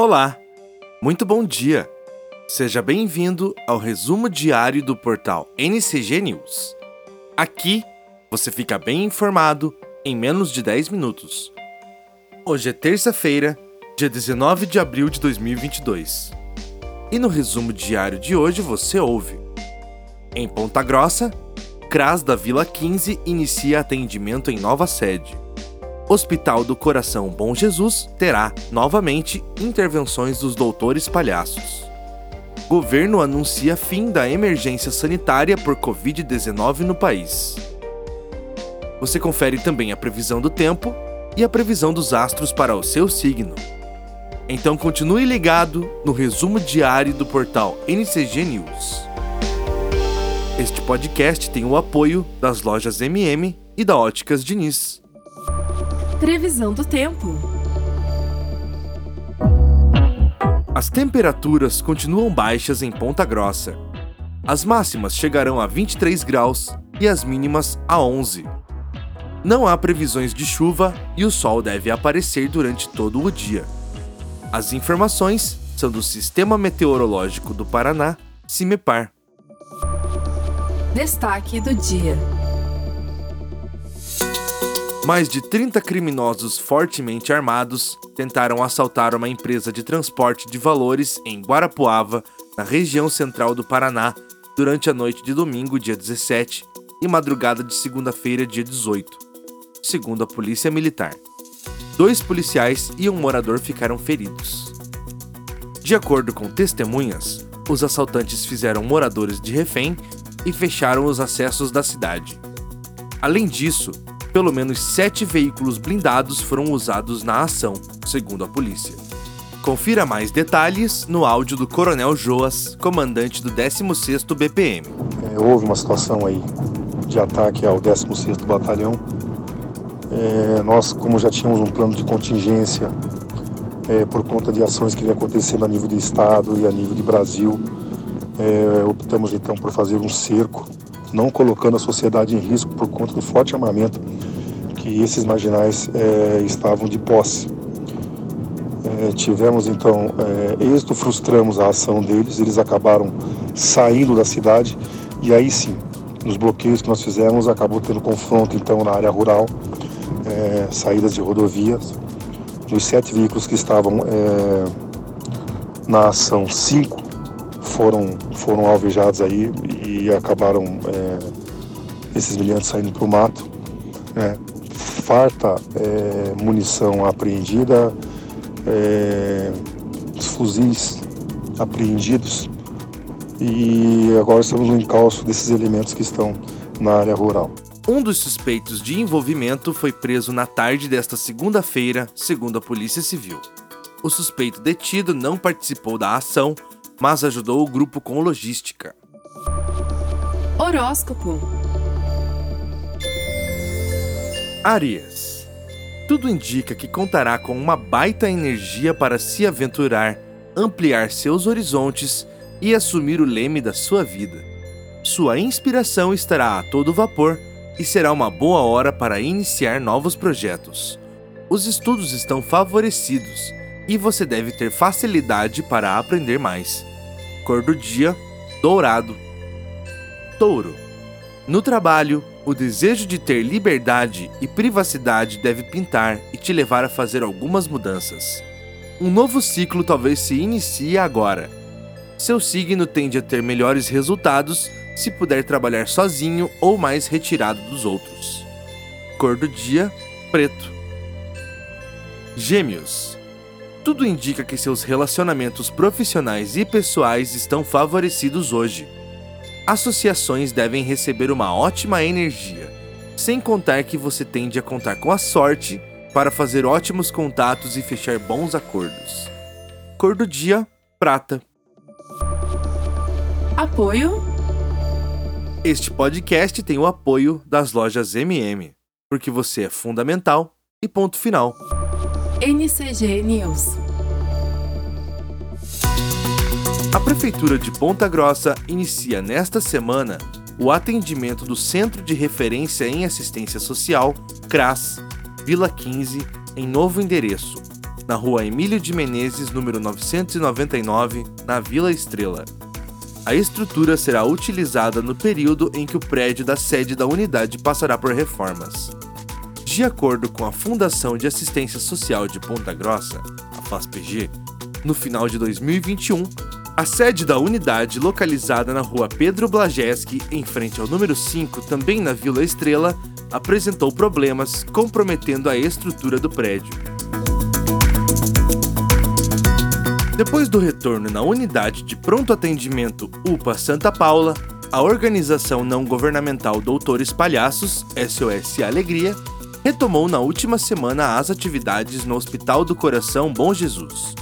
Olá, muito bom dia. Seja bem-vindo ao resumo diário do portal NCG News. Aqui você fica bem informado em menos de 10 minutos. Hoje é terça-feira, dia 19 de abril de 2022. E no resumo diário de hoje você ouve: Em Ponta Grossa, CRAS da Vila 15 inicia atendimento em nova sede. Hospital do Coração Bom Jesus terá, novamente, intervenções dos doutores palhaços. Governo anuncia fim da emergência sanitária por Covid-19 no país. Você confere também a previsão do tempo e a previsão dos astros para o seu signo. Então continue ligado no resumo diário do portal NCG News. Este podcast tem o apoio das lojas MM e da Óticas Diniz. Previsão do tempo. As temperaturas continuam baixas em Ponta Grossa. As máximas chegarão a 23 graus e as mínimas a 11. Não há previsões de chuva e o sol deve aparecer durante todo o dia. As informações são do Sistema Meteorológico do Paraná, CIMEPAR. Destaque do dia. Mais de 30 criminosos fortemente armados tentaram assaltar uma empresa de transporte de valores em Guarapuava, na região central do Paraná, durante a noite de domingo, dia 17, e madrugada de segunda-feira, dia 18, segundo a Polícia Militar. Dois policiais e um morador ficaram feridos. De acordo com testemunhas, os assaltantes fizeram moradores de refém e fecharam os acessos da cidade. Além disso, pelo menos sete veículos blindados foram usados na ação, segundo a polícia. Confira mais detalhes no áudio do Coronel Joas, comandante do 16º BPM. É, houve uma situação aí de ataque ao 16º Batalhão. É, nós, como já tínhamos um plano de contingência é, por conta de ações que iam acontecendo a nível de Estado e a nível de Brasil, é, optamos então por fazer um cerco, não colocando a sociedade em risco por conta do forte armamento que esses marginais é, estavam de posse. É, tivemos então é, êxito, frustramos a ação deles, eles acabaram saindo da cidade e aí sim, nos bloqueios que nós fizemos, acabou tendo confronto então na área rural, é, saídas de rodovias. Dos sete veículos que estavam na ação, cinco foram, foram alvejados aí e acabaram é, esses miliantes saindo para o mato. Né? Farta é, munição apreendida, é, fuzis apreendidos e agora estamos no encalço desses elementos que estão na área rural. Um dos suspeitos de envolvimento foi preso na tarde desta segunda-feira, segundo a Polícia Civil. O suspeito detido não participou da ação, mas ajudou o grupo com logística. Horóscopo. Arias. Tudo indica que contará com uma baita energia para se aventurar, ampliar seus horizontes e assumir o leme da sua vida. Sua inspiração estará a todo vapor e será uma boa hora para iniciar novos projetos. Os estudos estão favorecidos e você deve ter facilidade para aprender mais. Cor do dia: dourado. Touro. No trabalho, o desejo de ter liberdade e privacidade deve pintar e te levar a fazer algumas mudanças. Um novo ciclo talvez se inicie agora. Seu signo tende a ter melhores resultados se puder trabalhar sozinho ou mais retirado dos outros. Cor do dia: preto. Gêmeos. Tudo indica que seus relacionamentos profissionais e pessoais estão favorecidos hoje. Associações devem receber uma ótima energia, sem contar que você tende a contar com a sorte para fazer ótimos contatos e fechar bons acordos. Cor do dia: prata. Apoio. Este podcast tem o apoio das lojas MM, porque você é fundamental e ponto final. NCG News. A Prefeitura de Ponta Grossa inicia nesta semana o atendimento do Centro de Referência em Assistência Social, CRAS, Vila 15, em novo endereço. na rua Emílio de Menezes, número 999, na Vila Estrela. A estrutura será utilizada no período em que o prédio da sede da unidade passará por reformas. De acordo com a Fundação de Assistência Social de Ponta Grossa, a FASPG, no final de 2021, a sede da unidade, localizada na rua Pedro Blajeski, em frente ao número 5, também na Vila Estrela, apresentou problemas comprometendo a estrutura do prédio. Depois do retorno na unidade de pronto atendimento UPA Santa Paula, a organização não governamental Doutores Palhaços, SOS Alegria, retomou na última semana as atividades no Hospital do Coração Bom Jesus.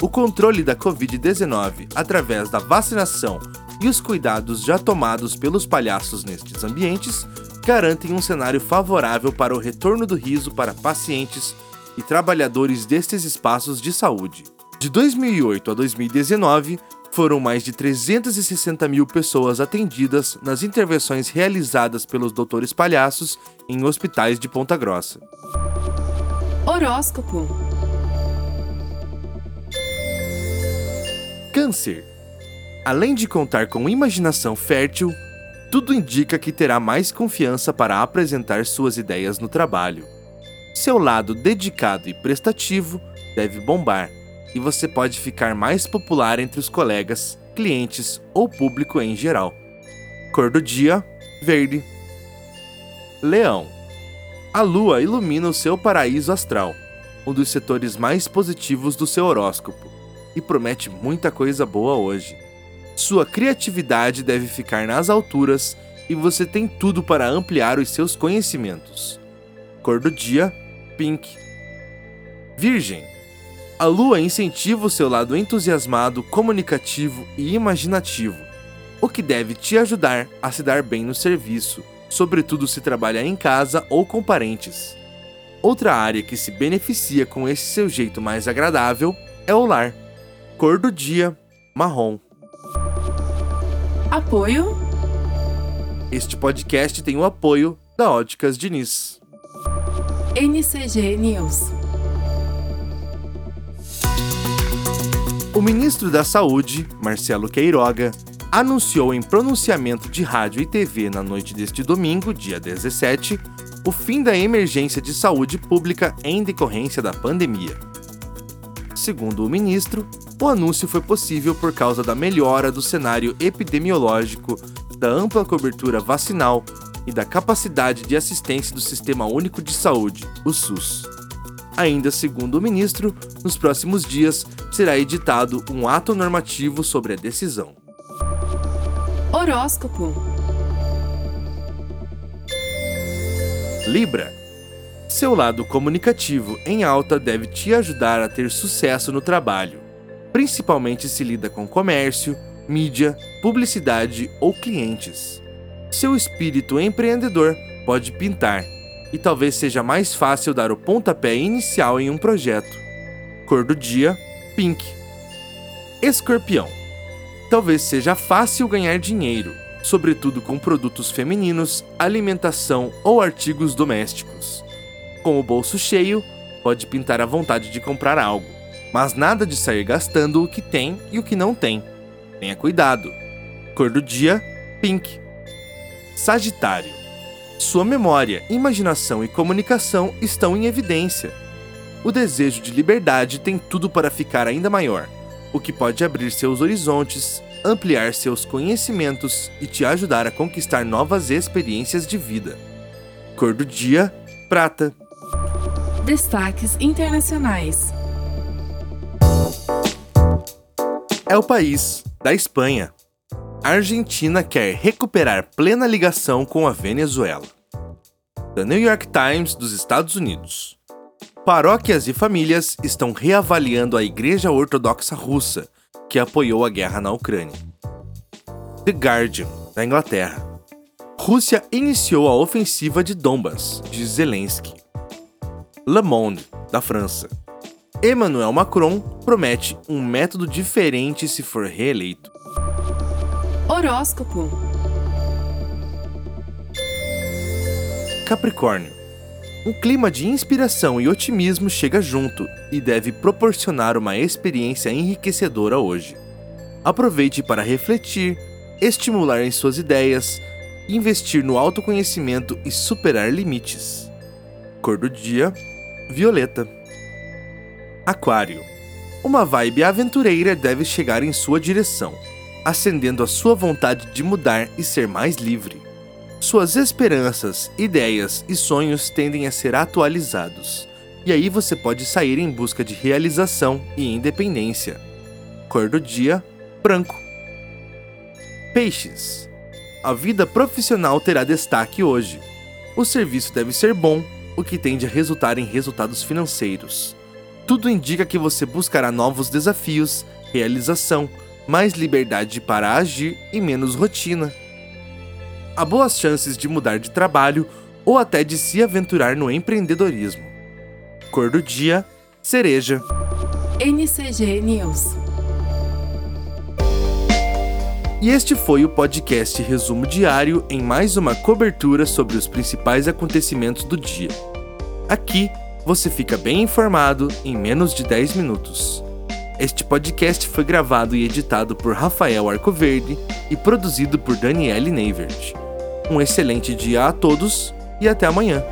O controle da Covid-19 através da vacinação e os cuidados já tomados pelos palhaços nestes ambientes garantem um cenário favorável para o retorno do riso para pacientes e trabalhadores destes espaços de saúde. De 2008 a 2019, foram mais de 360 mil pessoas atendidas nas intervenções realizadas pelos doutores palhaços em hospitais de Ponta Grossa. Horóscopo. Câncer. Além de contar com imaginação fértil, tudo indica que terá mais confiança para apresentar suas ideias no trabalho. Seu lado dedicado e prestativo deve bombar e você pode ficar mais popular entre os colegas, clientes ou público em geral. Cor do dia: verde. Leão. A lua ilumina o seu paraíso astral, um dos setores mais positivos do seu horóscopo, e promete muita coisa boa hoje. Sua criatividade deve ficar nas alturas e você tem tudo para ampliar os seus conhecimentos. Cor do dia: pink. Virgem. A lua incentiva o seu lado entusiasmado, comunicativo e imaginativo, o que deve te ajudar a se dar bem no serviço, sobretudo se trabalha em casa ou com parentes. Outra área que se beneficia com esse seu jeito mais agradável é o lar. Cor do dia: marrom. Apoio. Este podcast tem o apoio da Óticas Diniz. NCG News. O ministro da Saúde, Marcelo Queiroga, anunciou em pronunciamento de rádio e TV na noite deste domingo, dia 17, o fim da emergência de saúde pública em decorrência da pandemia. Segundo o ministro, o anúncio foi possível por causa da melhora do cenário epidemiológico, da ampla cobertura vacinal e da capacidade de assistência do Sistema Único de Saúde, o SUS. Ainda segundo o ministro, nos próximos dias será editado um ato normativo sobre a decisão. Horóscopo. Libra. Seu lado comunicativo em alta deve te ajudar a ter sucesso no trabalho, principalmente se lida com comércio, mídia, publicidade ou clientes. Seu espírito empreendedor pode pintar e talvez seja mais fácil dar o pontapé inicial em um projeto. Cor do dia: pink. Escorpião. Talvez seja fácil ganhar dinheiro, sobretudo com produtos femininos, alimentação ou artigos domésticos. Com o bolso cheio, pode pintar a vontade de comprar algo, mas nada de sair gastando o que tem e o que não tem. Tenha cuidado. Cor do dia: pink. Sagitário. Sua memória, imaginação e comunicação estão em evidência. O desejo de liberdade tem tudo para ficar ainda maior, o que pode abrir seus horizontes, ampliar seus conhecimentos e te ajudar a conquistar novas experiências de vida. Cor do dia: prata. Destaques internacionais. É o país da Espanha. A Argentina quer recuperar plena ligação com a Venezuela. The New York Times dos Estados Unidos. Paróquias e famílias estão reavaliando a Igreja Ortodoxa Russa, que apoiou a guerra na Ucrânia. The Guardian, da Inglaterra. Rússia iniciou a ofensiva de Donbas, de Zelensky. Le Monde, da França. Emmanuel Macron promete um método diferente se for reeleito. Horóscopo. Capricórnio. Um clima de inspiração e otimismo chega junto e deve proporcionar uma experiência enriquecedora hoje. Aproveite para refletir, estimular em suas ideias, investir no autoconhecimento e superar limites. Cor do dia: violeta. Aquário. Uma vibe aventureira deve chegar em sua direção, acendendo a sua vontade de mudar e ser mais livre. Suas esperanças, ideias e sonhos tendem a ser atualizados, e aí você pode sair em busca de realização e independência. Cor do dia: branco. Peixes. A vida profissional terá destaque hoje. O serviço deve ser bom, o que tende a resultar em resultados financeiros. Tudo indica que você buscará novos desafios, realização, mais liberdade para agir e menos rotina. Há boas chances de mudar de trabalho ou até de se aventurar no empreendedorismo. Cor do dia: cereja. NCG News. E este foi o podcast Resumo Diário em mais uma cobertura sobre os principais acontecimentos do dia. Aqui você fica bem informado em menos de 10 minutos. Este podcast foi gravado e editado por Rafael Arcoverde e produzido por Daniele Neivert. Um excelente dia a todos e até amanhã.